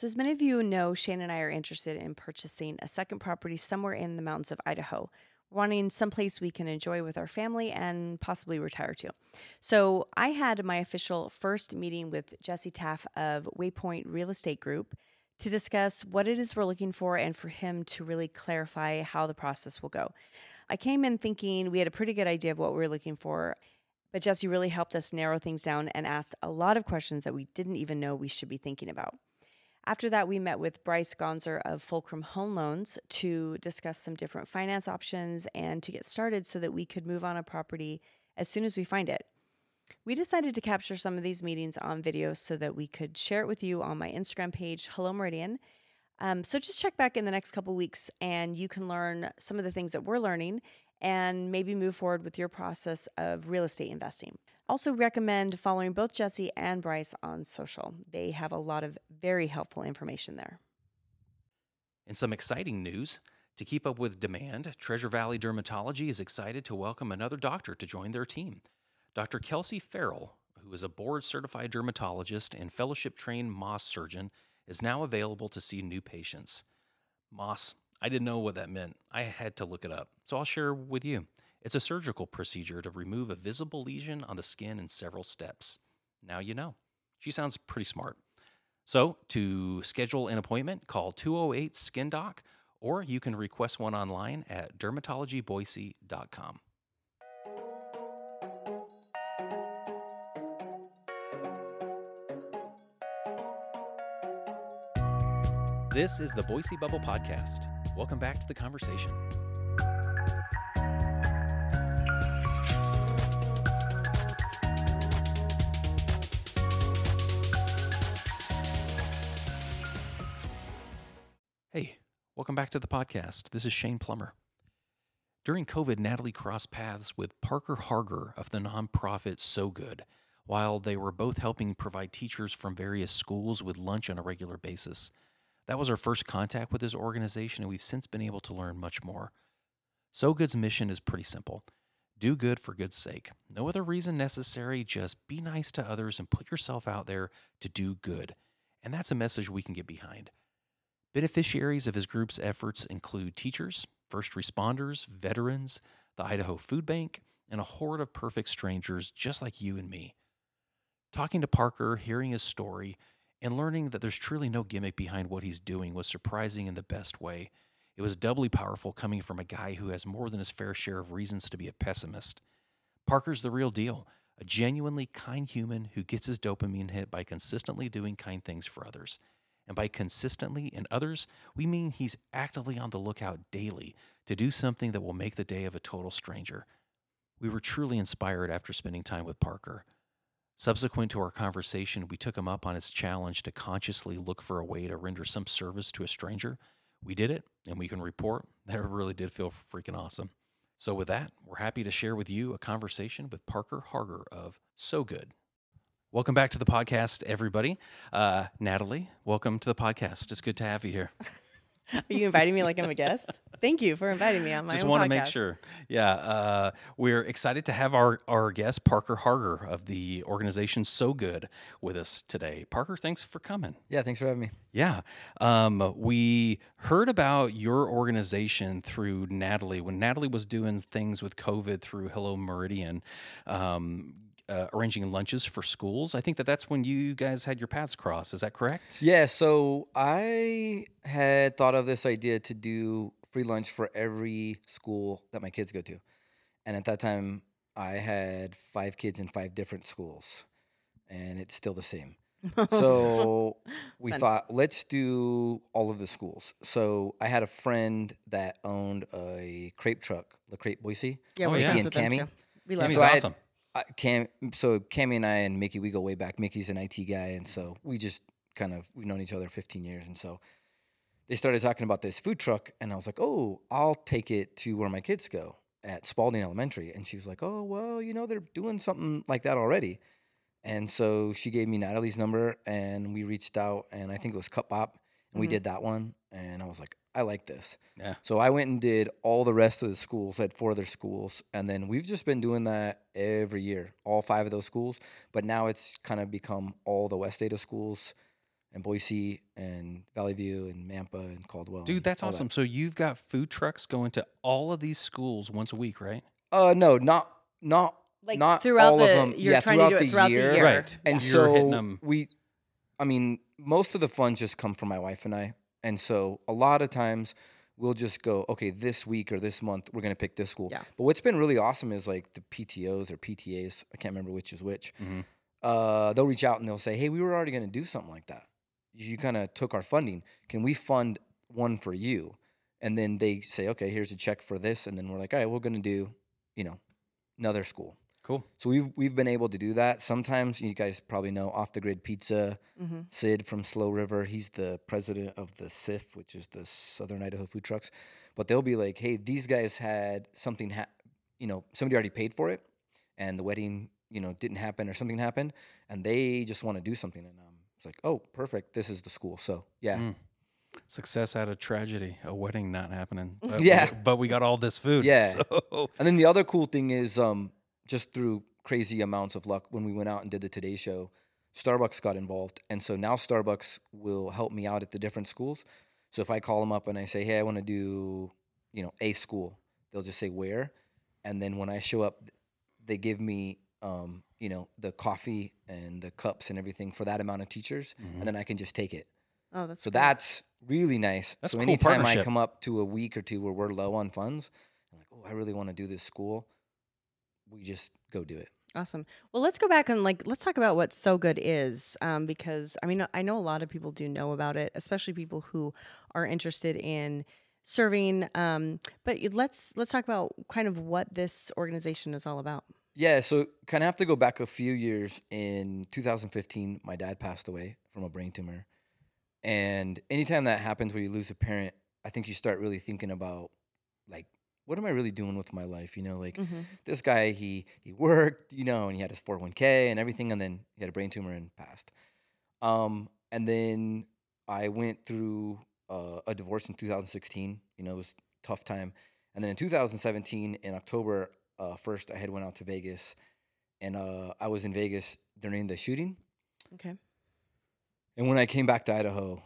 So, as many of you know, Shane and I are interested in purchasing a second property somewhere in the mountains of Idaho, wanting someplace we can enjoy with our family and possibly retire to. So, I had my official first meeting with Jesse Taff of Waypoint Real Estate Group to discuss what it is we're looking for and for him to really clarify how the process will go. I came in thinking we had a pretty good idea of what we were looking for, but Jesse really helped us narrow things down and asked a lot of questions that we didn't even know we should be thinking about. After that, we met with Bryce Gonzer of Fulcrum Home Loans to discuss some different finance options and to get started so that we could move on a property as soon as we find it. We decided to capture some of these meetings on video so that we could share it with you on my Instagram page, Hello Meridian. Um, so just check back in the next couple weeks and you can learn some of the things that we're learning and maybe move forward with your process of real estate investing. Also, recommend following both Jesse and Bryce on social. They have a lot of very helpful information there. In some exciting news, to keep up with demand, Treasure Valley Dermatology is excited to welcome another doctor to join their team. Dr. Kelsey Farrell, who is a board certified dermatologist and fellowship trained Mohs surgeon, is now available to see new patients. Mohs, I didn't know what that meant. I had to look it up, so I'll share with you. It's a surgical procedure to remove a visible lesion on the skin in several steps. Now you know. She sounds pretty smart. So, to schedule an appointment, call 208 Skin Doc, or you can request one online at dermatologyboise.com. This is the Boise Bubble Podcast. Welcome back to the conversation. Back to the podcast. This is Shane Plummer. During COVID, Natalie crossed paths with Parker Harger of the nonprofit So Good, while they were both helping provide teachers from various schools with lunch on a regular basis. That was our first contact with this organization, and we've since been able to learn much more. So Good's mission is pretty simple do good for good's sake. No other reason necessary, just be nice to others and put yourself out there to do good. And that's a message we can get behind. Beneficiaries of his group's efforts include teachers, first responders, veterans, the Idaho Food Bank, and a horde of perfect strangers just like you and me. Talking to Parker, hearing his story, and learning that there's truly no gimmick behind what he's doing was surprising in the best way. It was doubly powerful coming from a guy who has more than his fair share of reasons to be a pessimist. Parker's the real deal, a genuinely kind human who gets his dopamine hit by consistently doing kind things for others. And by consistently in others, we mean he's actively on the lookout daily to do something that will make the day of a total stranger. We were truly inspired after spending time with Parker. Subsequent to our conversation, we took him up on his challenge to consciously look for a way to render some service to a stranger. We did it, and we can report that it really did feel freaking awesome. So, with that, we're happy to share with you a conversation with Parker Harger of So Good. Welcome back to the podcast, everybody. Uh, Natalie, welcome to the podcast. It's good to have you here. Are you inviting me like I'm a guest? Thank you for inviting me on my Just want to make sure. Yeah, uh, we're excited to have our, our guest, Parker Harger of the organization So Good, with us today. Parker, thanks for coming. Yeah, thanks for having me. Yeah. Um, we heard about your organization through Natalie when Natalie was doing things with COVID through Hello Meridian, um, uh, arranging lunches for schools. I think that that's when you guys had your paths cross. Is that correct? Yeah, so I had thought of this idea to do free lunch for every school that my kids go to. And at that time, I had five kids in five different schools, and it's still the same. So we Fun. thought, let's do all of the schools. So I had a friend that owned a crepe truck, La Crepe Boise. Yeah, Oh, we're yeah. friends with and them too. We love Cammy's So I had- awesome. I, Cam, so Cammy and I and Mickey, we go way back. Mickey's an IT guy, and so mm-hmm. we just kind of we've known each other 15 years, and so they started talking about this food truck, and I was like, oh, I'll take it to where my kids go at Spalding Elementary, and she was like, oh, well, you know, they're doing something like that already, and so she gave me Natalie's number, and we reached out, and I think it was Cupbop, and we Mhm. did that one, and I was like, I like this. Yeah. So I went and did all the rest of the schools. I had four other schools, and then we've just been doing that every year, all five of those schools. But now it's kind of become all the West Ada schools, and Boise and Valley View and Nampa and Caldwell. Dude, and that's all that. awesome. So you've got food trucks going to all of these schools once a week, right? Uh, no, not not Like not throughout all the, of them. you're yeah, trying to throughout do it the throughout year. the year. Right. And You're so hitting 'em. we, I mean, most of the funds just come from my wife and I, and so a lot of times we'll just go, okay, this week or this month we're gonna pick this school. Yeah. But what's been really awesome is like the PTOS or PTAs. I can't remember which is which. Mhm. Uh, they'll reach out and they'll say, hey, we were already gonna do something like that. You kind of took our funding. Can we fund one for you? And then they say, okay, here's a check for this, and then we're like, all right, we're gonna do, you know, another school. Cool. So we've we've been able to do that. Sometimes you guys probably know Off the Grid Pizza, Mhm. Sid from Slow River. He's the president of the SIF, which is the Southern Idaho Food Trucks. But they'll be like, "Hey, these guys had something, ha- you know, somebody already paid for it, and the wedding, you know, didn't happen or something happened, and they just want to do something." And um, it's like, "Oh, perfect. This is the school." So yeah, Mm. Success out of tragedy, a wedding not happening. But Yeah. We, but we got all this food. Yeah. So And then the other cool thing is, um, just through crazy amounts of luck, when we went out and did the Today Show, Starbucks got involved, and so now Starbucks will help me out at the different schools. So if I call them up and I say, "Hey, I want to do, you know, a school," they'll just say where, and then when I show up, they give me, um, you know, the coffee and the cups and everything for that amount of teachers, and then I can just take it. Oh, that's So great. that's really nice. That's so a cool anytime I partnership. come up to a week or two where we're low on funds, I'm like, oh, I really want to do this school. We just go do it. Awesome. Well, let's go back and like let's talk about what So Good is, um, because I mean I know a lot of people do know about it, especially people who are interested in serving. Um, but let's let's talk about kind of what this organization is all about. Yeah, so kind of have to go back a few years. In 2015, my dad passed away from a brain tumor. And anytime that happens where you lose a parent, I think you start really thinking about like, what am I really doing with my life? You know, like Mm-hmm. this guy, he he worked, you know, and he had his 401k and everything, and then he had a brain tumor and passed. Um, and then I went through uh, a divorce in 2016. You know, it was a tough time. And then in 2017, in October uh, first, I had went out to Vegas, and uh, I was in Vegas during the shooting. Okay. And when I came back to Idaho,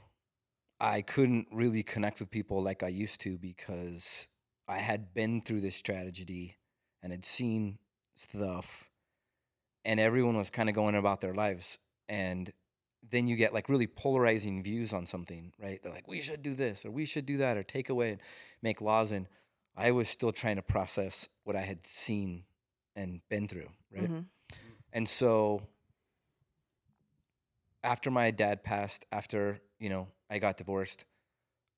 I couldn't really connect with people like I used to because I had been through this tragedy and had seen stuff, and everyone was kind of going about their lives. And then you get like really polarizing views on something, right? They're like, we should do this or we should do that or take away and make laws. And I was still trying to process what I had seen and been through, right? Mhm. And so after my dad passed, after, you know, I got divorced,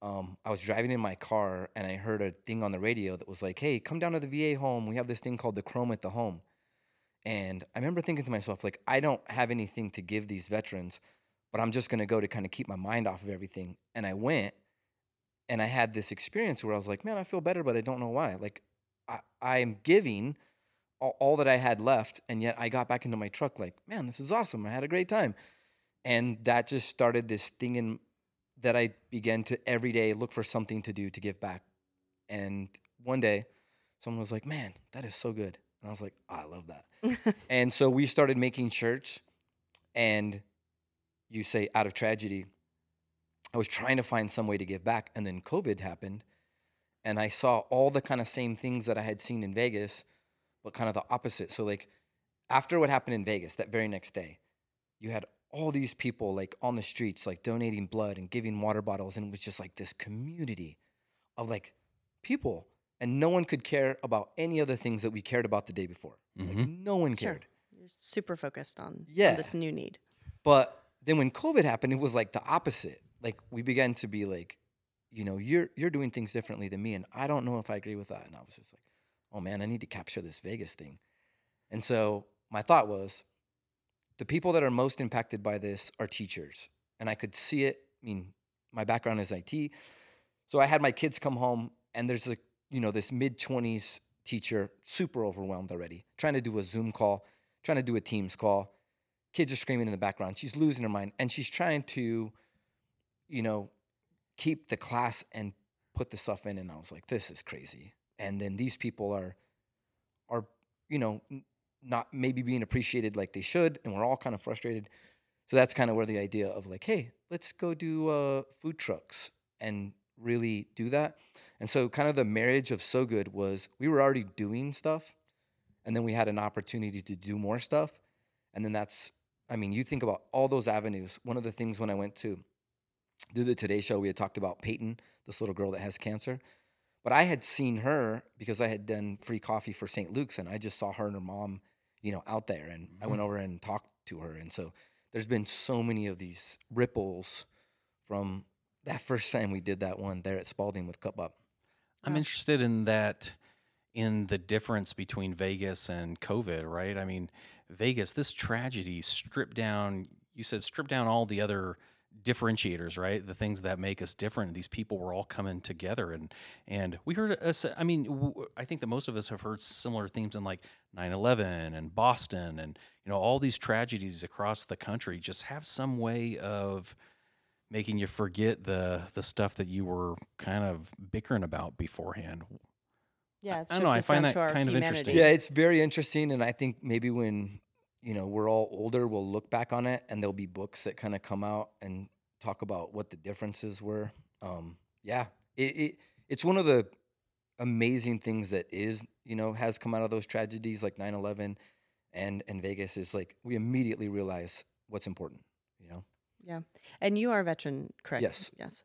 um, I was driving in my car and I heard a thing on the radio that was like, hey, come down to the VA home. We have this thing called the Chrome at the Home. And I remember thinking to myself, like, I don't have anything to give these veterans, but I'm just going to go to kind of keep my mind off of everything. And I went and I had this experience where I was like, man, I feel better, but I don't know why. Like, I, I'm giving all, all that I had left. And yet I got back into my truck, like, man, this is awesome. I had a great time. And that just started this thing in that I began to every day look for something to do to give back. And one day, someone was like, man, that is so good. And I was like, "Oh, I love that. and so we started making shirts. And you say, out of tragedy, I was trying to find some way to give back. And then COVID happened. And I saw all the kind of same things that I had seen in Vegas, but kind of the opposite. So, like, after what happened in Vegas that very next day, you had all these people like on the streets, like donating blood and giving water bottles. And it was just like this community of like people. And no one could care about any other things that we cared about the day before. Like, Mhm. no one Sure. cared. You're super focused on, on Yeah. this new need. But then when COVID happened, it was like the opposite. Like we began to be like, you know, you're you're doing things differently than me, and I don't know if I agree with that. And I was just like, oh man, I need to capture this Vegas thing. And so my thought was, the people that are most impacted by this are teachers, and I could see it. I mean, my background is IT, so I had my kids come home, and there's a you know this mid twenties teacher, super overwhelmed already, trying to do a Zoom call, trying to do a Teams call kids are screaming in the background. She's losing her mind, and she's trying to, you know, keep the class and put the stuff in. And I was like, this is crazy. And then these people are, are you know, not maybe being appreciated like they should, and we're all kind of frustrated. So that's kind of where the idea of like, hey, let's go do uh, food trucks and really do that. And so, kind of the marriage of So Good was we were already doing stuff, and then we had an opportunity to do more stuff. And then that's, I mean, you think about all those avenues. One of the things when I went to do the Today Show, we had talked about Peyton, this little girl that has cancer. But I had seen her because I had done free coffee for St. Luke's, and I just saw her and her mom, you know, out there, and I went mm-hmm. over and talked to her. And so there's been so many of these ripples from that first time we did that one there at Spalding with Cupbop. I'm Wow. interested in that, in the difference between Vegas and COVID, right? I mean, Vegas, this tragedy stripped down, you said stripped down all the other differentiators, right? The things that make us different. These people were all coming together and and we heard us I mean, w- I think that most of us have heard similar themes in like 9/11 and Boston and you know, all these tragedies across the country just have some way of making you forget the the stuff that you were kind of bickering about beforehand. Yeah, it I don't know, I find that to our kind of interesting. Yeah, it's very interesting, and I think maybe when you know we're all older, we'll look back on it, and there'll be books that kind of come out and talk about what the differences were. Um, yeah, it, it it's one of the amazing things that is you know has come out of those tragedies like 9-11 and and Vegas is like we immediately realize what's important. You know, Yeah. And you are a veteran, correct? Yes. Yes.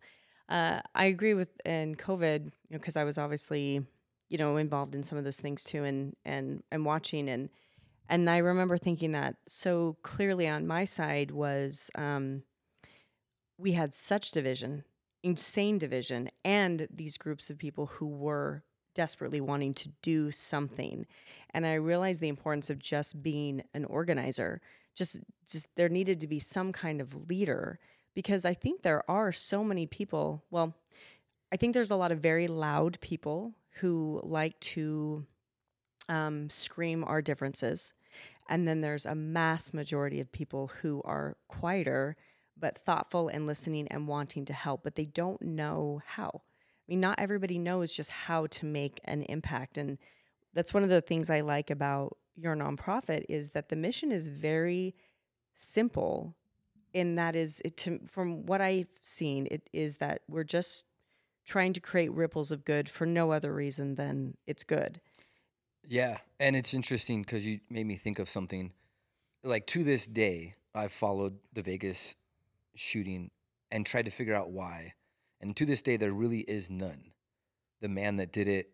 Uh, I agree with in COVID, you know, because I was obviously, you know, involved in some of those things too, and and and watching and and I remember thinking that so clearly on my side was um, we had such division, insane division, and these groups of people who were desperately wanting to do something, and I realized the importance of just being an organizer just just there needed to be some kind of leader because I think there are so many people, well, I think there's a lot of very loud people who like to um, scream our differences. And then there's a mass majority of people who are quieter, but thoughtful and listening and wanting to help, but they don't know how. I mean, not everybody knows just how to make an impact. And that's one of the things I like about your nonprofit is that the mission is very simple and that is it to, from what I've seen, it is that we're just trying to create ripples of good for no other reason than it's good. Yeah, and it's interesting because you made me think of something. Like to this day, I've followed the Vegas shooting and tried to figure out why. And to this day, there really is none. The man that did it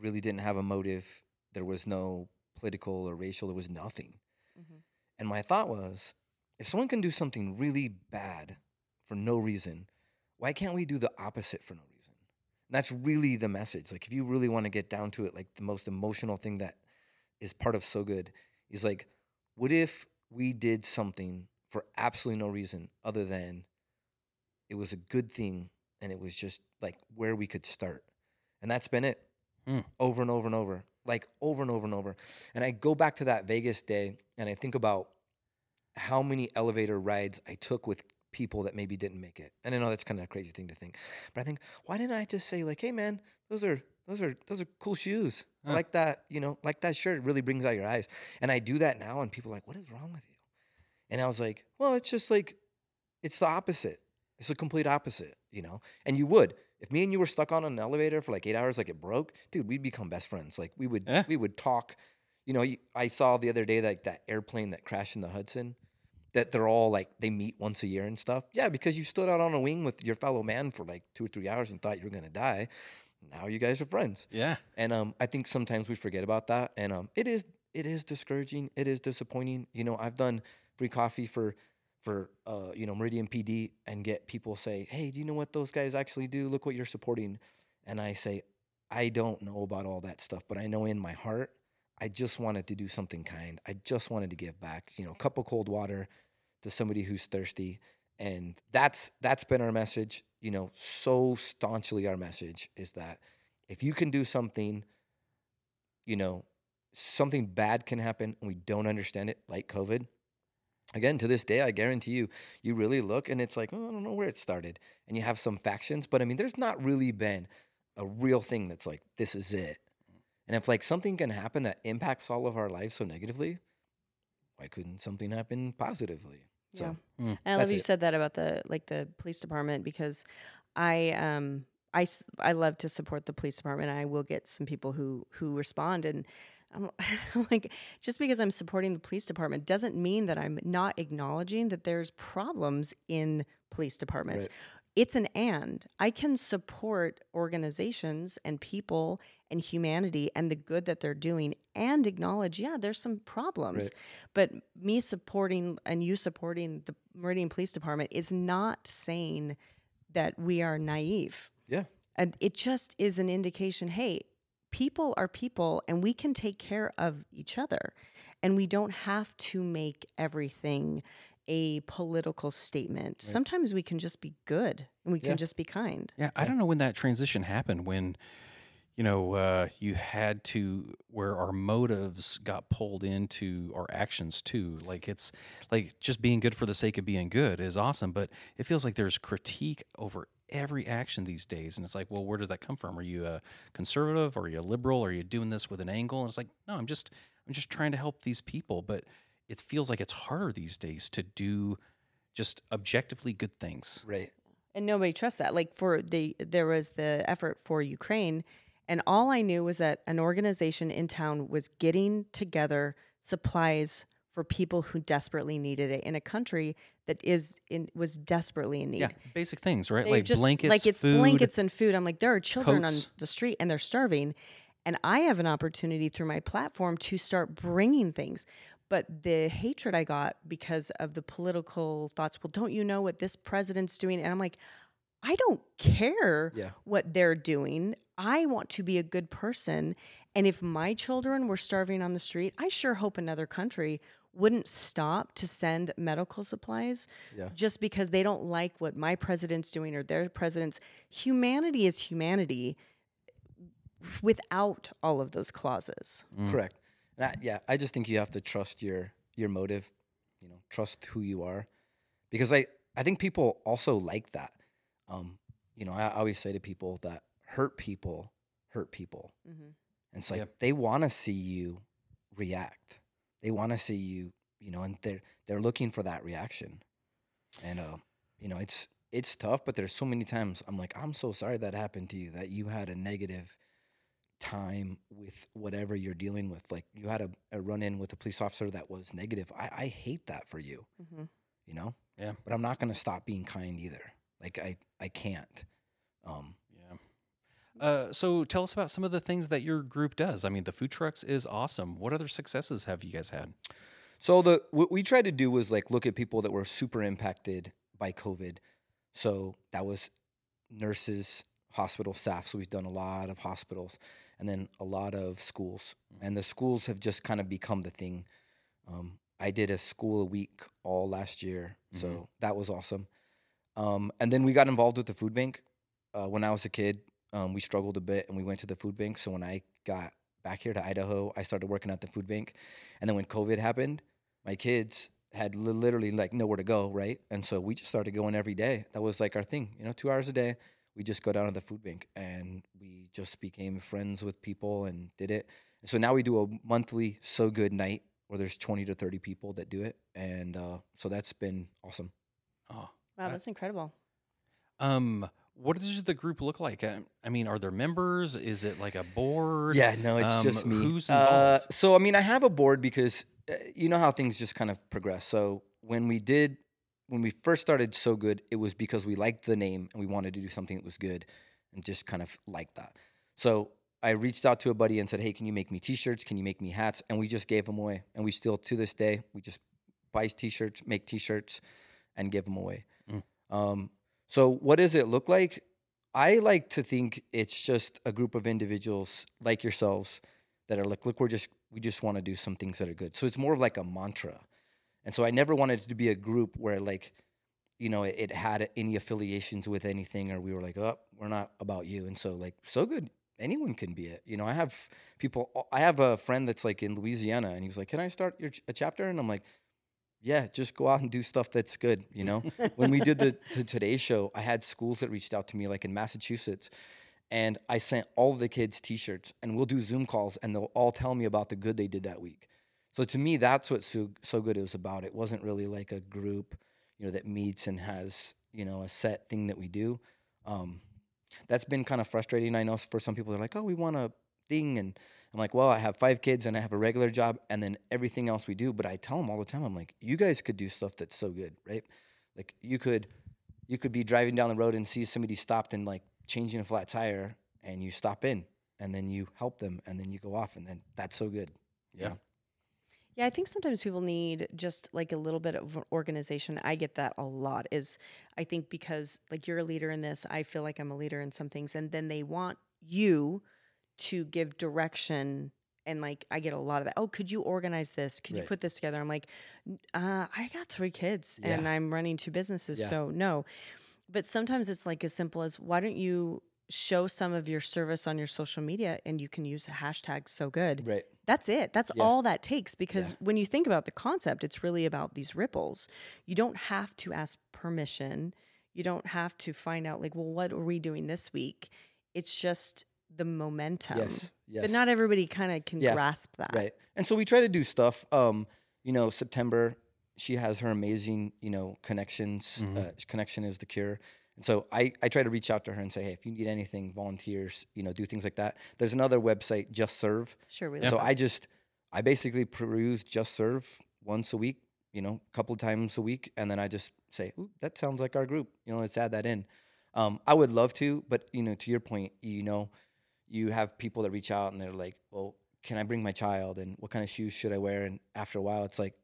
really didn't have a motive. There was no political or racial. There was nothing. Mhm. And my thought was, if someone can do something really bad for no reason, why can't we do the opposite for no reason? That's really the message. Like, if you really want to get down to it, like the most emotional thing that is part of So Good is like, what if we did something for absolutely no reason other than it was a good thing and it was just like where we could start? And that's been it Hmm. over and over and over, like over and over and over. And I go back to that Vegas day and I think about how many elevator rides I took with people that maybe didn't make it. And I know that's kind of a crazy thing to think, but I think why didn't I just say like, "Hey, man, those are those are those are cool shoes. I like that. You know, like that shirt. It really brings out your eyes." And I do that now, and people are like, "What is wrong with you?" And I was like, "Well, it's just like, it's the opposite. It's the complete opposite. You know." And you would. If me and you were stuck on an elevator for like eight hours, like it broke, dude, we'd become best friends. Like we would, Yeah. we would talk. You know, I saw the other day like that airplane that crashed in the Hudson that they're all like they meet once a year and stuff. Yeah, because you stood out on a wing with your fellow man for like two or three hours and thought you were gonna die. Now you guys are friends. Yeah. And um, I think sometimes we forget about that. And um, it is it is discouraging. It is disappointing. You know, I've done free coffee for for uh, you know Meridian PD and get people say, "Hey, do you know what those guys actually do? Look what you're supporting." And I say, I don't know about all that stuff, but I know in my heart, I just wanted to do something kind. I just wanted to give back. You know, a cup of cold water to somebody who's thirsty, and that's that's been our message. You know, so staunchly our message is that if you can do something, you know, something bad can happen and we don't understand it, like COVID. Again, to this day, I guarantee you, you really look and it's like, oh, I don't know where it started. And you have some factions, but I mean, there's not really been a real thing that's like, this is it. And if like something can happen that impacts all of our lives so negatively, why couldn't something happen positively? So And I love you it. said that about the like the police department because I um I, I love to support the police department and I will get some people who who respond and I'm, I'm like just because I'm supporting the police department doesn't mean that I'm not acknowledging that there's problems in police departments. Right. It's an and. I can support organizations and people and humanity and the good that they're doing and acknowledge, yeah, there's some problems. Right. But me supporting and you supporting the Meridian Police Department is not saying that we are naive. yeah, And it just is an indication hey, people are people and we can take care of each other. And we don't have to make everything a political statement. Sometimes we can just be good and we Yeah. can just be kind. Yeah, I don't know when that transition happened when you know uh, you had to where our motives got pulled into our actions too. Like it's like just being good for the sake of being good is awesome, but it feels like there's critique over every action these days, and it's like, well, where does that come from? Are you a conservative? Are you a liberal? Are you doing this with an angle? And it's like, no, I'm just I'm just trying to help these people, but it feels like it's harder these days to do just objectively good things. right. and nobody trusts that like for the there was the effort for ukraine and all i knew was that an organization in town was getting together supplies for people who desperately needed it in a country that is in was desperately in need Yeah, basic things, right? They like just- blankets, like it's food. blankets and food i'm like there are children coats. on the street and they're starving and i have an opportunity through my platform to start bringing things but the hatred i got because of the political thoughts well don't you know what this president's doing and i'm like i don't care Yeah. what they're doing i want to be a good person and if my children were starving on the street i sure hope another country wouldn't stop to send medical supplies Yeah. just because they don't like what my president's doing or their president's. Humanity is humanity without all of those clauses. Correct. And I, yeah, I just think you have to trust your your motive. You know, trust who you are, because I I think people also like that. Um, you know, I always say to people that hurt people hurt people. Mm-hmm. And it's like Yeah. they want to see you react. They want to see you, you know, and they're they're looking for that reaction. And uh, you know, it's it's tough, but there's so many times I'm like, I'm so sorry that happened to you, that you had a negative time with whatever you're dealing with. Like you had a, a run in with a police officer that was negative. I, I hate that for you, Mm-hmm. you know? Yeah. But I'm not gonna stop being kind either. Like I I can't. Um Yeah. Uh, so tell us about some of the things that your group does. I mean, the food trucks is awesome. What other successes have you guys had? So the what we tried to do was like look at people that were super impacted by COVID. So that was nurses, hospital staff. So we've done a lot of hospitals, and then a lot of schools. And the schools have just kind of become the thing. Um, I did a school a week all last year, so Mhm. that was awesome. Um, and then we got involved with the food bank. Uh, when I was a kid, um, we struggled a bit, and we went to the food bank. So when I got back here to Idaho, I started working at the food bank. And then when COVID happened, my kids had li- literally like nowhere to go, right? And so we just started going every day. That was like our thing, you know, two hours a day. We just go down to the food bank and we just became friends with people and did it. And so now we do a monthly So Good night where there's 20 to 30 people that do it. And uh, so that's been awesome. Oh, Wow, Uh, that's incredible. um, what does the group look like? I, I mean, are there members? Is it like a board? Yeah, no, it's Um, just me. who's Uh, involved? so I mean, I have a board because uh, you know how things just kind of progress. So when we did, when we first started So Good, it was because we liked the name and we wanted to do something that was good, and just kind of like that. So I reached out to a buddy and said, "Hey, can you make me T-shirts? Can you make me hats?" And we just gave them away. And we still, to this day, we just buy T-shirts, make T-shirts, and give them away. Mm. Um, so what does it look like? I like to think it's just a group of individuals like yourselves that are like, look, we're just we just want to do some things that are good. So it's more of like a mantra. And so I never wanted it to be a group where like, you know, it, it had any affiliations with anything or we were like, oh, we're not about you. And so like, so good, anyone can be it. You know, I have people. I have a friend that's like in Louisiana, and he was like, "Can I start your ch- a chapter?" And I'm like, "Yeah, just go out and do stuff that's good." You know, when we did the, the Today Show, I had schools that reached out to me, like in Massachusetts, and I sent all the kids T-shirts, and we'll do Zoom calls, and they'll all tell me about the good they did that week. So to me, that's what so, so good was about. It wasn't really like a group, you know, that meets and has you know a set thing that we do. Um, that's been kind of frustrating. I know for some people they're like, oh, we want a thing, and I'm like, well, I have five kids and I have a regular job, and then everything else we do. But I tell them all the time, I'm like, you guys could do stuff that's so good, right? Like you could, you could be driving down the road and see somebody stopped and like changing a flat tire, and you stop in, and then you help them, and then you go off, and then that's so good. Yeah. Yeah, I think sometimes people need just like a little bit of organization. I get that a lot. Is I think because like you're a leader in this, I feel like I'm a leader in some things, and then they want you to give direction. And like I get a lot of that. Oh, could you organize this? Could you put this together? I'm like, uh, I got three kids and I'm running two businesses, Yeah. so no. But sometimes it's like as simple as why don't you show some of your service on your social media and you can use a hashtag so good Right. That's it. That's Yeah. all that takes because Yeah. when you think about the concept, it's really about these ripples. You don't have to ask permission. You don't have to find out, like, well, what are we doing this week? It's just the momentum. Yes. Yes. But not everybody kind of can Yeah, grasp that. Right. And so we try to do stuff. Um, you know, September, she has her amazing, you know, connections. Mhm. Uh, connection is the cure. And so I, I try to reach out to her and say, hey, if you need anything, volunteers, you know, do things like that. There's another website, Just Serve. Sure. We So I just, I basically peruse Just Serve once a week, you know, a couple times a week. And then I just say, Ooh, that sounds like our group. You know, let's add that in. Um, I would love to, but, you know, to your point, you know, you have people that reach out and they're like, well, can I bring my child and what kind of shoes should I wear? And after a while, it's like,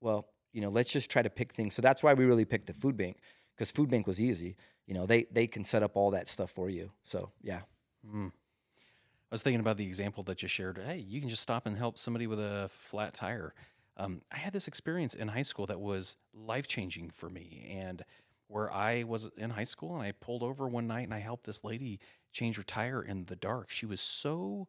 well, you know, let's just try to pick things. So that's why we really picked the food bank because food bank was easy. You know, they they can set up all that stuff for you. So yeah, Mm. I was thinking about the example that you shared. Hey, you can just stop and help somebody with a flat tire. Um, I had this experience in high school that was life changing for me, and where I was in high school and I pulled over one night and I helped this lady change her tire in the dark. She was so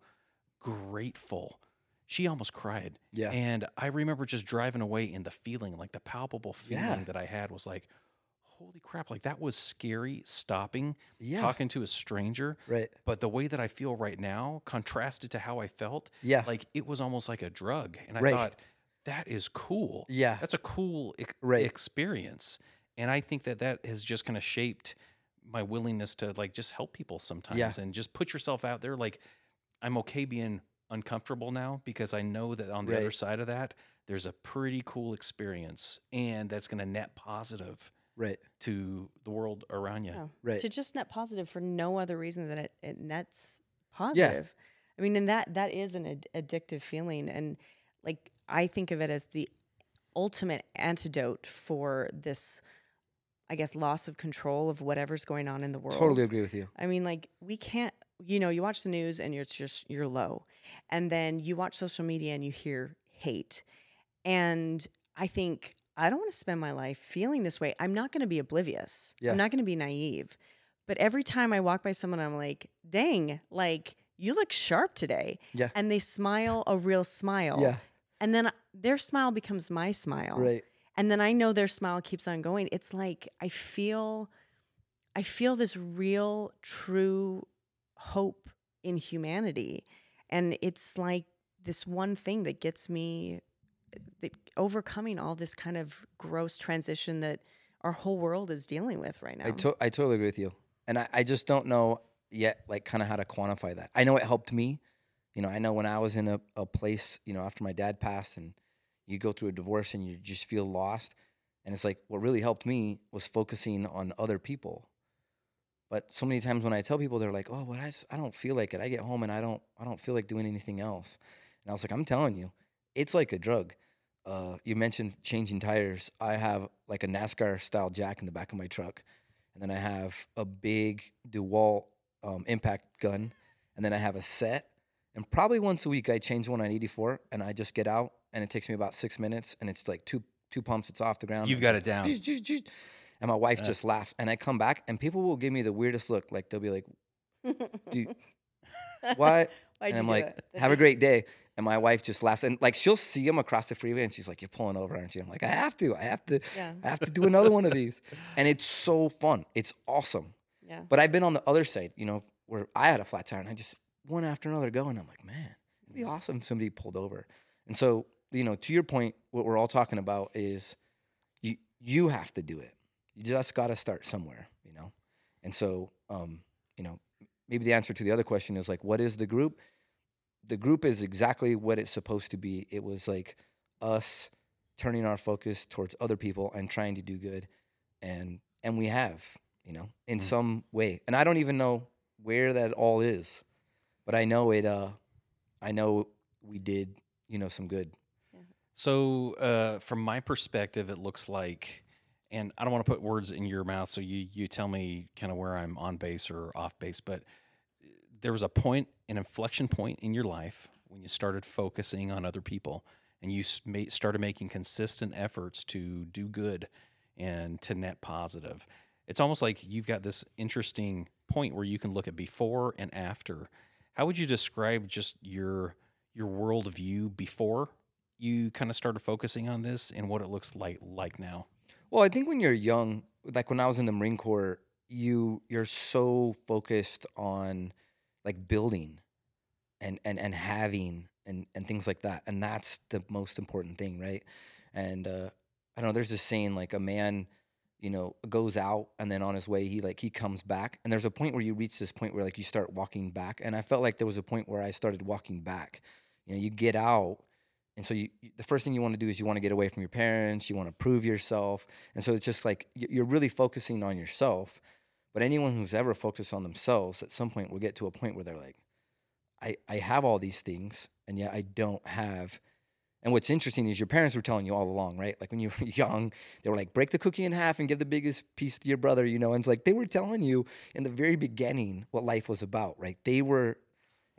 grateful. She almost cried. yeah, And I remember just driving away and the feeling, like the palpable feeling Yeah. that I had was like, holy crap, like that was scary stopping, yeah, talking to a stranger. right, But the way that I feel right now, contrasted to how I felt, yeah, like it was almost like a drug. And I Right. thought, that is cool. yeah, That's a cool ex- Right. experience. And I think that that has just kind of shaped my willingness to like just help people sometimes and just put yourself out there. Like, I'm okay being uncomfortable now because I know that on the other side of that, there's a pretty cool experience and that's going to net positive right, to the world around you. Yeah. right, To just net positive for no other reason than it, it nets positive. yeah. I mean, and that that is an ad- addictive feeling, and like I think of it as the ultimate antidote for this, I guess, loss of control of whatever's going on in the world. totally agree with you. I mean, like we can't. You know, you watch the news and you're it's just you're low, and then you watch social media and you hear hate, and I think I don't want to spend my life feeling this way. I'm not going to be oblivious. Yeah. I'm not going to be naive. But every time I walk by someone, I'm like, dang, like you look sharp today. Yeah. And they smile a real smile. Yeah, And then their smile becomes my smile right, and then I know their smile keeps on going. It's like I feel I feel this real true hope in humanity. And it's like this one thing that gets me that overcoming all this kind of gross transition that our whole world is dealing with right now. I, to- I totally agree with you. And I, I just don't know yet, like, kind of how to quantify that. I know it helped me. You know, I know when I was in a, a place, you know, after my dad passed and you go through a divorce and you just feel lost. And it's like, what really helped me was focusing on other people. But so many times when I tell people, they're like, "Oh, well, I don't feel like it. I get home and I don't I don't feel like doing anything else." And I was like, "I'm telling you, it's like a drug." Uh, you mentioned changing tires. I have like a NASCAR style jack in the back of my truck, and then I have a big DeWalt um, impact gun, and then I have a set. And probably once a week, I change one on 84, and I just get out, and it takes me about six minutes, and it's like two two pumps. It's off the ground. You've got it down. and my wife Yeah. just laughs, and I come back, and people will give me the weirdest look. Like they'll be like, "Dude, what?" Why'd and I'm like? "Have a great day." And my wife just laughs, and like she'll see him across the freeway, and she's like, "You're pulling over, aren't you?" I'm like, "I have to. I have to. Yeah. I have to do another one of these." And it's so fun. It's awesome. Yeah. But I've been on the other side, you know, where I had a flat tire, and I just one after another go, and I'm like, "Man, it'd be awesome if somebody pulled over." And so you know, to your point, what we're all talking about is you you have to do it. You just got to start somewhere, you know. And so, um, you know, maybe the answer to the other question is like, what is the group? The group is exactly what it's supposed to be. It was like us turning our focus towards other people and trying to do good, and and we have, you know, in Mm. some way. And I don't even know where that all is, but I know it. Uh, I know we did, you know, some good. So, uh, from my perspective, it looks like, and I don't want to put words in your mouth, so you you tell me kind of where I'm on base or off base, but uh, there was a point, an inflection point in your life when you started focusing on other people, and you started making consistent efforts to do good and to net positive. It's almost like you've got this interesting point where you can look at before and after. How would you describe just your your worldview before you kind of started focusing on this and what it looks like like now? Well, I think when you're young, like when I was in the Marine Corps, you you're so focused on like building and and and having and and things like that, and that's the most important thing, right? And uh, I don't know. There's this saying like a man, you know, goes out and then on his way he like he comes back, and there's a point where you reach this point where like you start walking back, and I felt like there was a point where I started walking back. You know, you get out. And so you, the first thing you want to do is you want to get away from your parents. You want to prove yourself. And so it's just like you're really focusing on yourself. But anyone who's ever focused on themselves at some point will get to a point where they're like, I, I have all these things and yet I don't have. And what's interesting is your parents were telling you all along, right? Like when you were young, they were like, break the cookie in half and give the biggest piece to your brother, you know? And it's like they were telling you in the very beginning what life was about, right? They were,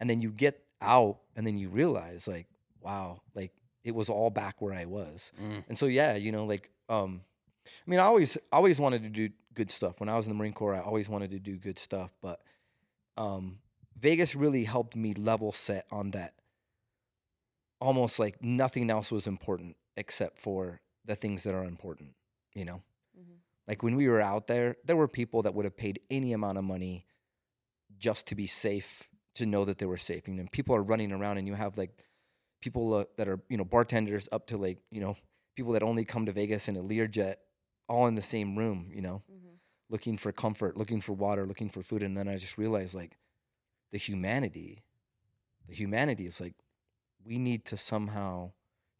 and then you get out and then you realize, like, wow, like it was all back where I was. Mm. And so yeah, you know, like um I mean, I always always wanted to do good stuff. When I was in the Marine Corps, I always wanted to do good stuff, but um Vegas really helped me level set on that. Almost like nothing else was important except for the things that are important, you know? Mhm. Like when we were out there, there were people that would have paid any amount of money just to be safe, to know that they were safe. You know, people are running around and you have like people uh, that are, you know, bartenders up to like, you know, people that only come to Vegas in a Learjet all in the same room, you know, looking for comfort, looking for water, looking for food. And then I just realized like the humanity, the humanity is like, we need to somehow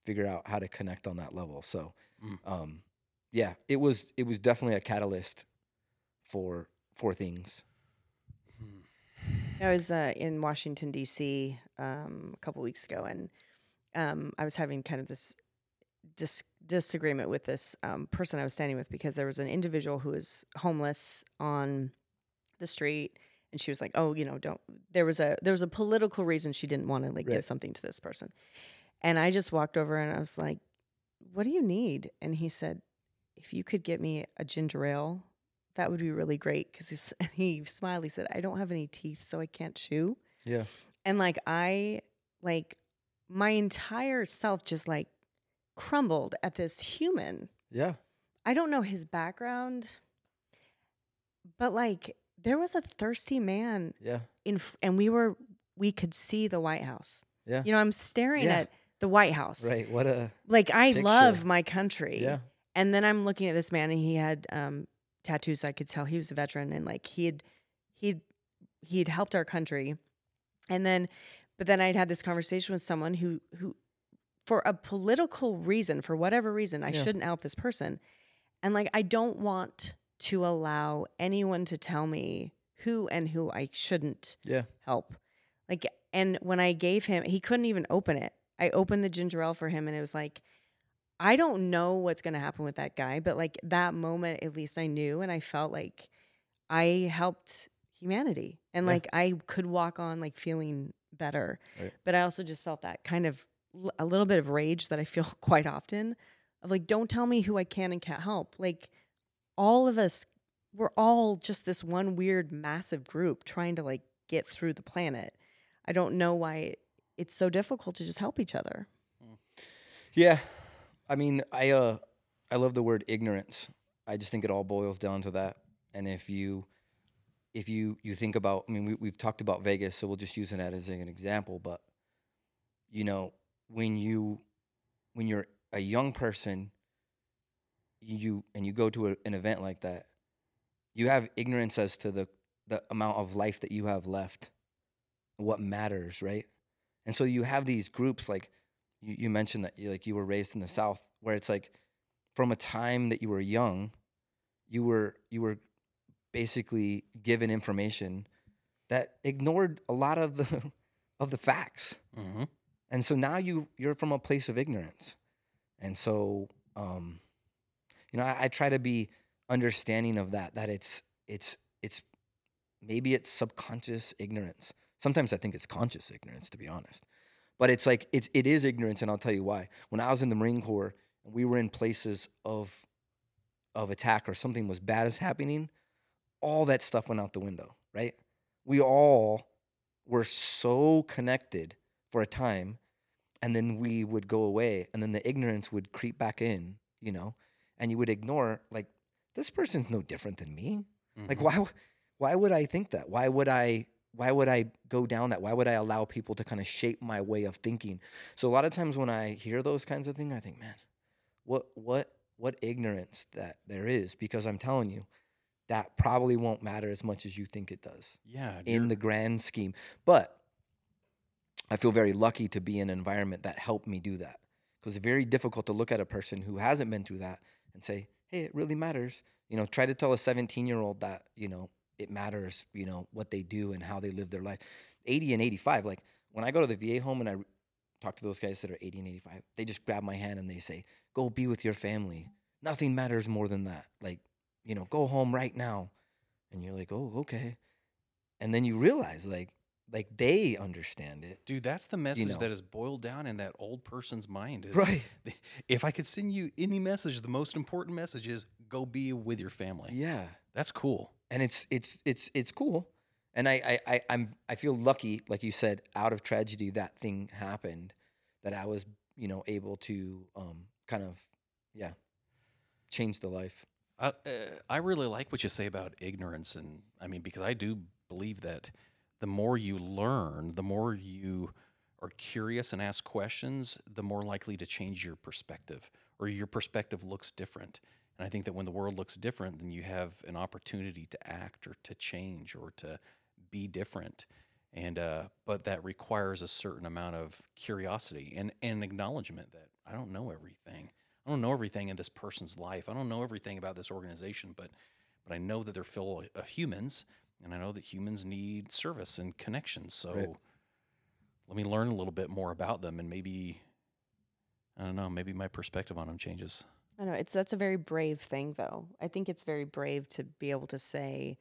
figure out how to connect on that level. So, Mm. um, yeah, it was, it was definitely a catalyst for, for things. I was uh, in Washington D.C. Um, a couple weeks ago, and um, I was having kind of this dis- disagreement with this um, person I was standing with because there was an individual who was homeless on the street, and she was like, "Oh, you know, don't." There was a there was a political reason she didn't want to like Right. give something to this person, and I just walked over and I was like, "What do you need?" And he said, "If you could get me a ginger ale." That would be really great because he smiled. He said, "I don't have any teeth, so I can't chew." Yeah. and like i like my entire self just like crumbled at this human Yeah. i don't know his background but like there was a thirsty man Yeah. in and we were we could see the white house Yeah. you know i'm staring Yeah. at the white house Right. What a, like i Picture. love my country yeah. and then I'm looking at this man and he had um, tattoos. I could tell he was a veteran and like he had he'd he'd helped our country. And then but then I'd had this conversation with someone who who for a political reason, for whatever reason, I Yeah. shouldn't help this person. And like I don't want to allow anyone to tell me who and who I shouldn't Yeah. help. Like, and when I gave him, he couldn't even open it. I opened the ginger ale for him, and it was like, I don't know what's going to happen with that guy, but like that moment, at least I knew, and I felt like I helped humanity, and Yeah. like I could walk on like feeling better. Right. But I also just felt that kind of a little bit of rage that I feel quite often of like, don't tell me who I can and can't help. Like, all of us, we're all just this one weird, massive group trying to like get through the planet. I don't know why it's so difficult to just help each other. Yeah. I mean, I uh I love the word ignorance. I just think it all boils down to that. And if you if you you think about I mean we we've talked about Vegas, so we'll just use that as an example, but you know, when you when you're a young person, you and you go to a, an event like that, you have ignorance as to the the amount of life that you have left, what matters, right? And so you have these groups like you, you mentioned that you like you were raised in the South, where it's like from a time that you were young, you were you were basically given information that ignored a lot of the of the facts. Mm-hmm. And so now you you're from a place of ignorance. And so um you know, I, I try to be understanding of that, that it's it's it's maybe it's subconscious ignorance. Sometimes I think it's conscious ignorance, to be honest. But it's like it's it is ignorance, and I'll tell you why. When I was in the Marine Corps, we were in places of of attack or something was bad is happening, all that stuff went out the window, right? We all were so connected for a time, and then we would go away, and then the ignorance would creep back in, you know, and you would ignore like this person's no different than me. Like Mhm. why why would I think that? Why would I why would I go down that? Why would I allow people to kind of shape my way of thinking? So a lot of times when I hear those kinds of things, I think, man, what what what ignorance that there is because I'm telling you that probably won't matter as much as you think it does yeah, in the grand scheme. But I feel very lucky to be in an environment that helped me do that. Because it's very difficult to look at a person who hasn't been through that and say, hey, it really matters. You know, try to tell a 17 year old that, you know, it matters, you know, what they do and how they live their life. 80 and 85, like when I go to the VA home and I talk to those guys that are 80 and 85, they just grab my hand and they say, go be with your family. Nothing matters more than that. Like, you know, go home right now. And you're like, oh, okay and then you realize like like they understand it dude, that's the message know. that is boiled down in that old person's mind. Is, right If I could send you any message, the most important message is go be with your family. yeah That's cool. and it's it's it's it's cool and I, I i i'm i feel lucky like you said out of tragedy that thing happened that i was you know able to um kind of yeah change the life I, uh, I really like what you say about ignorance, and I mean because I do believe that the more you learn, the more you are curious and ask questions, the more likely to change your perspective, or your perspective looks different. And I think that when the world looks different, then you have an opportunity to act or to change or to be different. And uh, but that requires a certain amount of curiosity and, and acknowledgement that I don't know everything. I don't know everything in this person's life. I don't know everything about this organization, but but I know that they're full of humans, and I know that humans need service and connection. So Right. let me learn a little bit more about them, and maybe I don't know, maybe my perspective on them changes. I know it's that's a very brave thing, though. I think it's very brave to be able to say,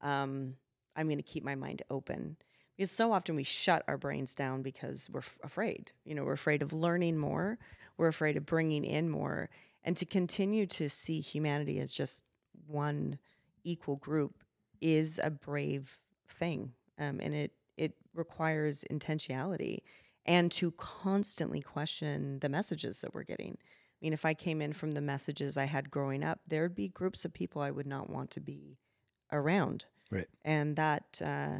um, "I'm going to keep my mind open," because so often we shut our brains down because we're f- afraid. You know, we're afraid of learning more. We're afraid of bringing in more, and to continue to see humanity as just one equal group is a brave thing, um, and it it requires intentionality and to constantly question the messages that we're getting. I mean, if I came in from the messages I had growing up, there would be groups of people I would not want to be around. Right. And that, uh,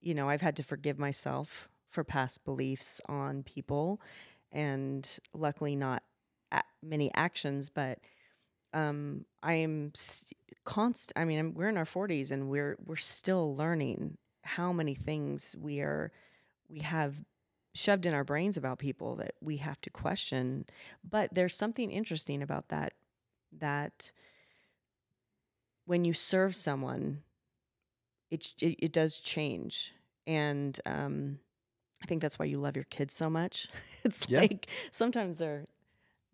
you know, I've had to forgive myself for past beliefs on people and luckily not a- many actions, but um, I am st- const. I mean, I'm, we're in our 40s and we're we're still learning how many things we are we have shoved in our brains about people that we have to question. But there's something interesting about that that when you serve someone, it it, it does change, and um, I think that's why you love your kids so much. It's Yeah. like sometimes they're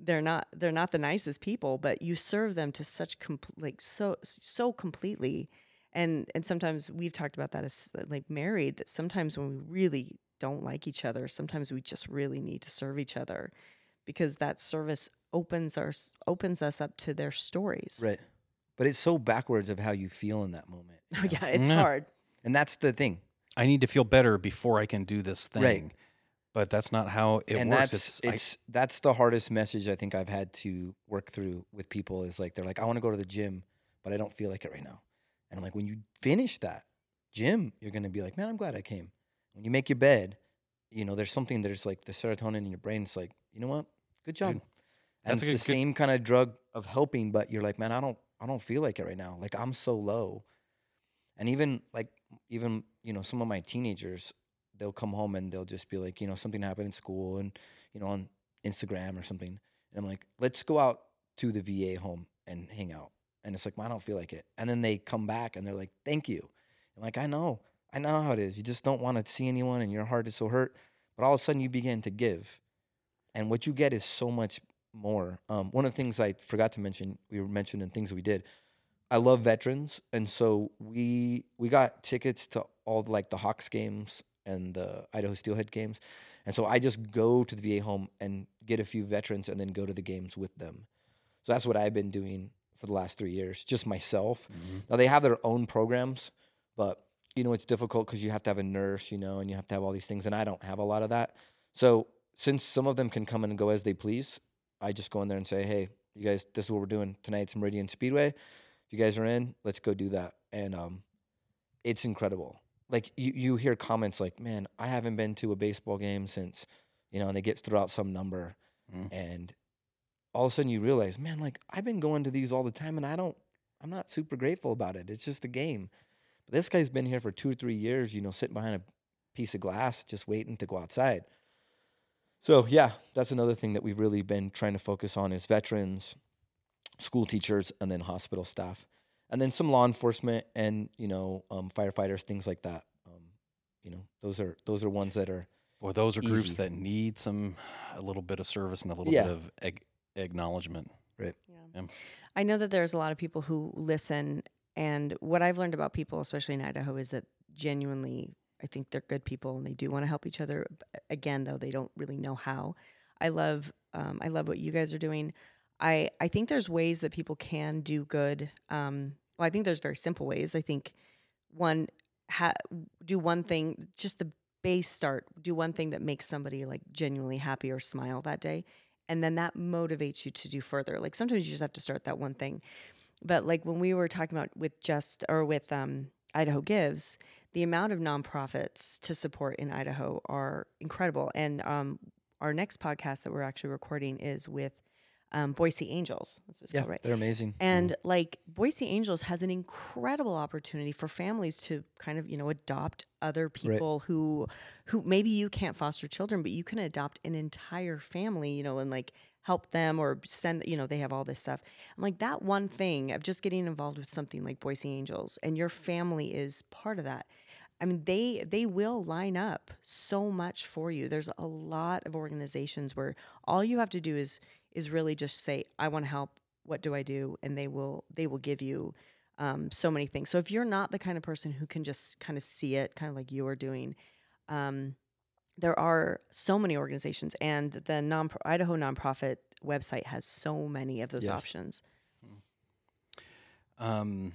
they're not they're not the nicest people, but you serve them to such compl- like so so completely. And and sometimes we've talked about that as uh, like married that sometimes when we really don't like each other, sometimes we just really need to serve each other because that service opens our opens us up to their stories. right but it's so backwards of how you feel in that moment you Oh know? yeah, it's Yeah. hard. and that's the thing I need to feel better before I can do this thing. Right. But that's not how it and works. that's I- it's that's the hardest message I think I've had to work through with people is like they're like I want to go to the gym, but I don't feel like it right now. And I'm like, when you finish that gym, you're gonna be like, man, I'm glad I came. When you make your bed, you know, there's something there's like the serotonin in your brain. It's like, you know what? good job. Dude, and that's it's the good- good- same kind of drug of helping, but you're like, man, I don't, I don't feel like it right now. Like I'm so low. And even like, even you know, some of my teenagers, they'll come home and they'll just be like, you know, something happened in school and you know on Instagram or something, and I'm like, let's go out to the VA home and hang out. And it's like, man, I don't feel like it. And then they come back and they're like, thank you. I'm like, I know, I know how it is. You just don't want to see anyone, and your heart is so hurt. But all of a sudden, you begin to give, and what you get is so much more. Um, one of the things I forgot to mention, we were mentioning things we did. I love veterans, and so we we got tickets to all like the Hawks games and the Idaho Steelhead games, and so I just go to the VA home and get a few veterans, and then go to the games with them. So that's what I've been doing for the last three years, just myself. Now they have their own programs, but you know it's difficult because you have to have a nurse, you know, and you have to have all these things, and I don't have a lot of that. So since some of them can come and go as they please, I just go in there and say, "Hey, you guys, this is what we're doing tonight's Meridian Speedway. If you guys are in, let's go do that." And um, it's incredible. Like you, you hear comments like, "Man, I haven't been to a baseball game since," you know, and they get throw out some number, Mm. and all of a sudden you realize, man, like I've been going to these all the time, and I don't, I'm not super grateful about it. It's just a game. But this guy's been here for two or three years, you know, sitting behind a piece of glass, just waiting to go outside. So yeah, that's another thing that we've really been trying to focus on is veterans, school teachers, and then hospital staff, and then some law enforcement and you know um, firefighters, things like that. Um, you know, those are those are ones that are Boy, those are groups that need some a little bit of service and a little Yeah. bit of ag- acknowledgement. Yeah. Yeah. I know that there's a lot of people who listen, and what I've learned about people, especially in Idaho, is that genuinely, I think they're good people and they do want to help each other. Again, though, they don't really know how. I love, um, I love what you guys are doing. I I think there's ways that people can do good. Um, well, I think there's very simple ways. I think one, ha- do one thing, just the base start. Do one thing that makes somebody like genuinely happy or smile that day and then that motivates you to do further. Like sometimes you just have to start that one thing. But like when we were talking about with just or with um, Idaho Gives, the amount of nonprofits to support in Idaho are incredible. And um, our next podcast that we're actually recording is with um, Boise Angels. That's what it's yeah, called, right? they're amazing. And like Boise Angels has an incredible opportunity for families to kind of, you know, adopt other people who who maybe you can't foster children, but you can adopt an entire family, you know, and like help them or send, you know, they have all this stuff. I'm like that one thing of just getting involved with something like Boise Angels and your family is part of that. I mean, they they will line up so much for you. There's a lot of organizations where all you have to do is is really just say, "I want to help. What do I do?" And they will they will give you um, so many things. So if you're not the kind of person who can just kind of see it, kind of like you are doing, um, there are so many organizations, and the non Idaho nonprofit website has so many of those Yes. options. Um,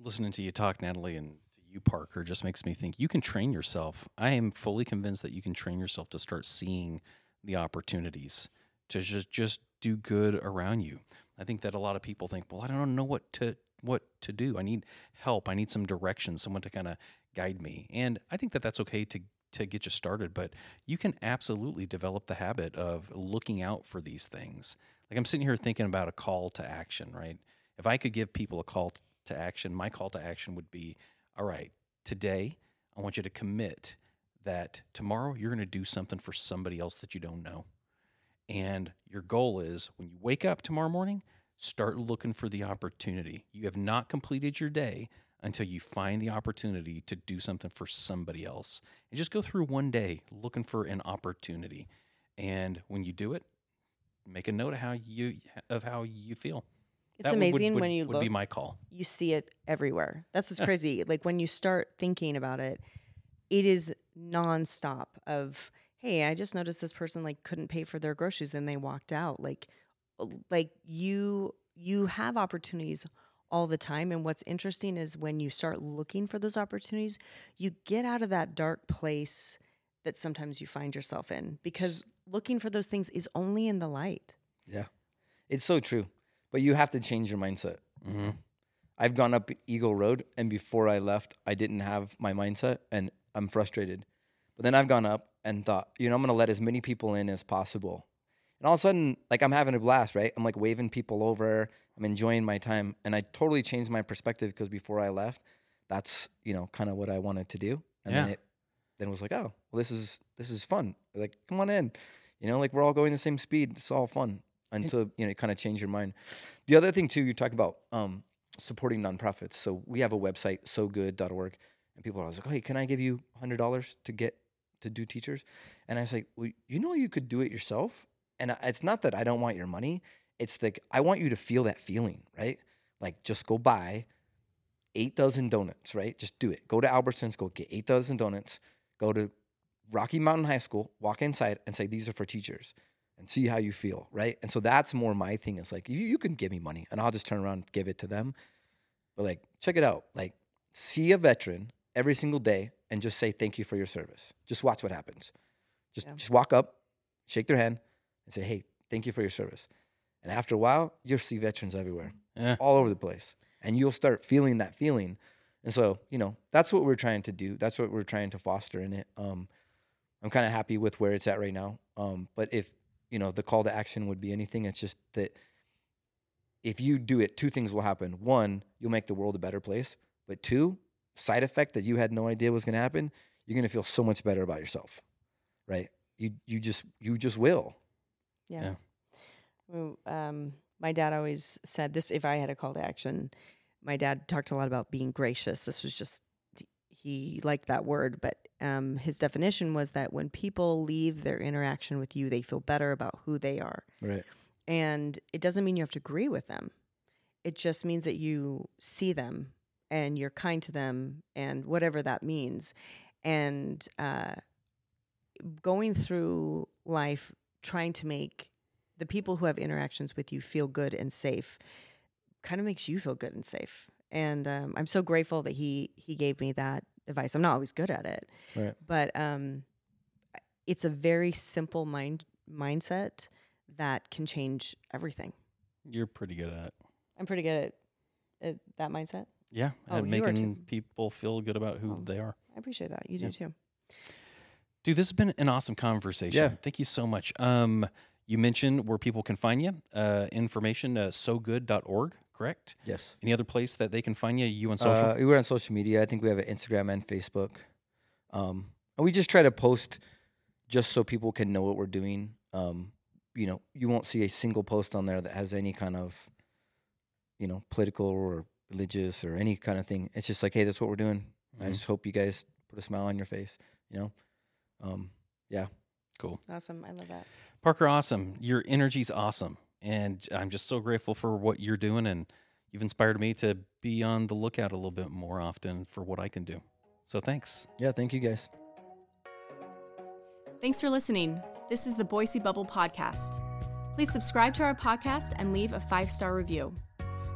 listening to you talk, Natalie, and to you, Parker, just makes me think you can train yourself. I am fully convinced that you can train yourself to start seeing the opportunities to just just do good around you. I think that a lot of people think, well, I don't know what to what to do. I need help. I need some direction, someone to kind of guide me. And I think that that's okay to to get you started, but you can absolutely develop the habit of looking out for these things. Like I'm sitting here thinking about a call to action, right? If I could give people a call to action, my call to action would be, all right, today I want you to commit that tomorrow you're going to do something for somebody else that you don't know. And your goal is when you wake up tomorrow morning, start looking for the opportunity. You have not completed your day until you find the opportunity to do something for somebody else. And just go through one day looking for an opportunity. And when you do it, make a note of how you of how you feel. It's That would- amazing would, when you would look. be my call. you see it everywhere. That's what's crazy. like when you start thinking about it, it is nonstop of, hey, I just noticed this person like couldn't pay for their groceries and they walked out. Like like you you have opportunities all the time and what's interesting is when you start looking for those opportunities, you get out of that dark place that sometimes you find yourself in because looking for those things is only in the light. Yeah, it's so true. But you have to change your mindset. Mm-hmm. I've gone up Eagle Road, and before I left, I didn't have my mindset, and I'm frustrated. But then I've gone up and thought, you know, I'm going to let as many people in as possible. And all of a sudden, like I'm having a blast, right? I'm like waving people over. I'm enjoying my time, and I totally changed my perspective because before I left, that's you know kind of what I wanted to do, and then it then it was like, oh, well, this is this is fun. Like, come on in, you know, like we're all going the same speed. It's all fun until you know you kind of change your mind. The other thing too, you talk about um, supporting nonprofits. So we have a website, sogood.org, and people are always like, hey, can I give you hundred dollars to get to do teachers? And I was like, well, you know, you could do it yourself. And it's not that I don't want your money. It's like I want you to feel that feeling, right? Like just go buy eight dozen donuts, right? Just do it. Go to Albertsons, go get eight dozen donuts. Go to Rocky Mountain High School, walk inside, and say these are for teachers, and see how you feel, right? And so that's more my thing. Is like you, you can give me money, and I'll just turn around and give it to them. But like, check it out. Like, see a veteran every single day and just say thank you for your service. Just watch what happens. Just Yeah. just walk up, shake their hand, and say, hey, thank you for your service. And after a while, you'll see veterans everywhere, Yeah. all over the place, and you'll start feeling that feeling. And so, you know, that's what we're trying to do. That's what we're trying to foster in it. Um, I'm kind of happy with where it's at right now. Um, but if you know the call to action would be anything, it's just that if you do it, two things will happen. One, you'll make the world a better place. But two, side effect that you had no idea was going to happen, you're going to feel so much better about yourself, right? You you just you just will. Yeah. Yeah. Well, um, my dad always said this if I had a call to action, my dad talked a lot about being gracious. This was just, he liked that word, but um, his definition was that when people leave their interaction with you, they feel better about who they are. Right. And it doesn't mean you have to agree with them, it just means that you see them and you're kind to them and whatever that means. And uh, going through life trying to make the people who have interactions with you feel good and safe kind of makes you feel good and safe. And um, I'm so grateful that he he gave me that advice. I'm not always good at it, Right. but um, it's a very simple mind mindset that can change everything. You're pretty good at it. I'm pretty good at, at that mindset. Yeah. Oh, and making people feel good about who Oh. they are. I appreciate that. You Yeah. do too. Dude, this has been an awesome conversation. Yeah. Thank you so much. Um, you mentioned where people can find you. Uh, information, uh, sogood.org, correct? Yes. Any other place that they can find you? You on social? Uh, we're on social media. I think we have an Instagram and Facebook. Um, and we just try to post just so people can know what we're doing. Um, you know, you won't see a single post on there that has any kind of, you know, political or religious or any kind of thing. It's just like, hey, that's what we're doing. I Mhm. just hope you guys put a smile on your face. You know, um, yeah. cool. Awesome. I love that. Parker, awesome. Your energy's awesome. And I'm just so grateful for what you're doing. And you've inspired me to be on the lookout a little bit more often for what I can do. So thanks. Yeah. Thank you guys. Thanks for listening. This is the Boise Bubble Podcast. Please subscribe to our podcast and leave a five star review.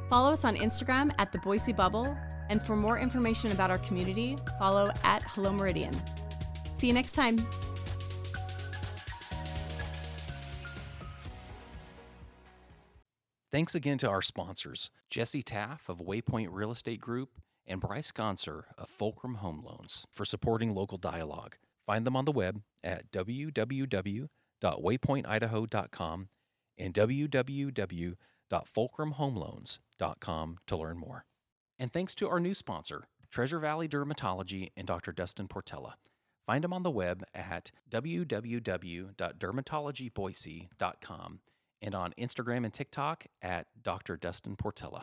Follow us on Instagram at the Boise Bubble, and for more information about our community, follow at Hello Meridian. See you next time. Thanks again to our sponsors, Jesse Taff of Waypoint Real Estate Group and Bryce Gonser of Fulcrum Home Loans for supporting local dialogue. Find them on the web at www.waypointidaho.com and www.fulcrumhomeloans.com to learn more. And thanks to our new sponsor, Treasure Valley Dermatology and Dr. Dustin Portela. Find them on the web at www.dermatologyboise.com and on Instagram and TikTok at Dr. Dustin Portela.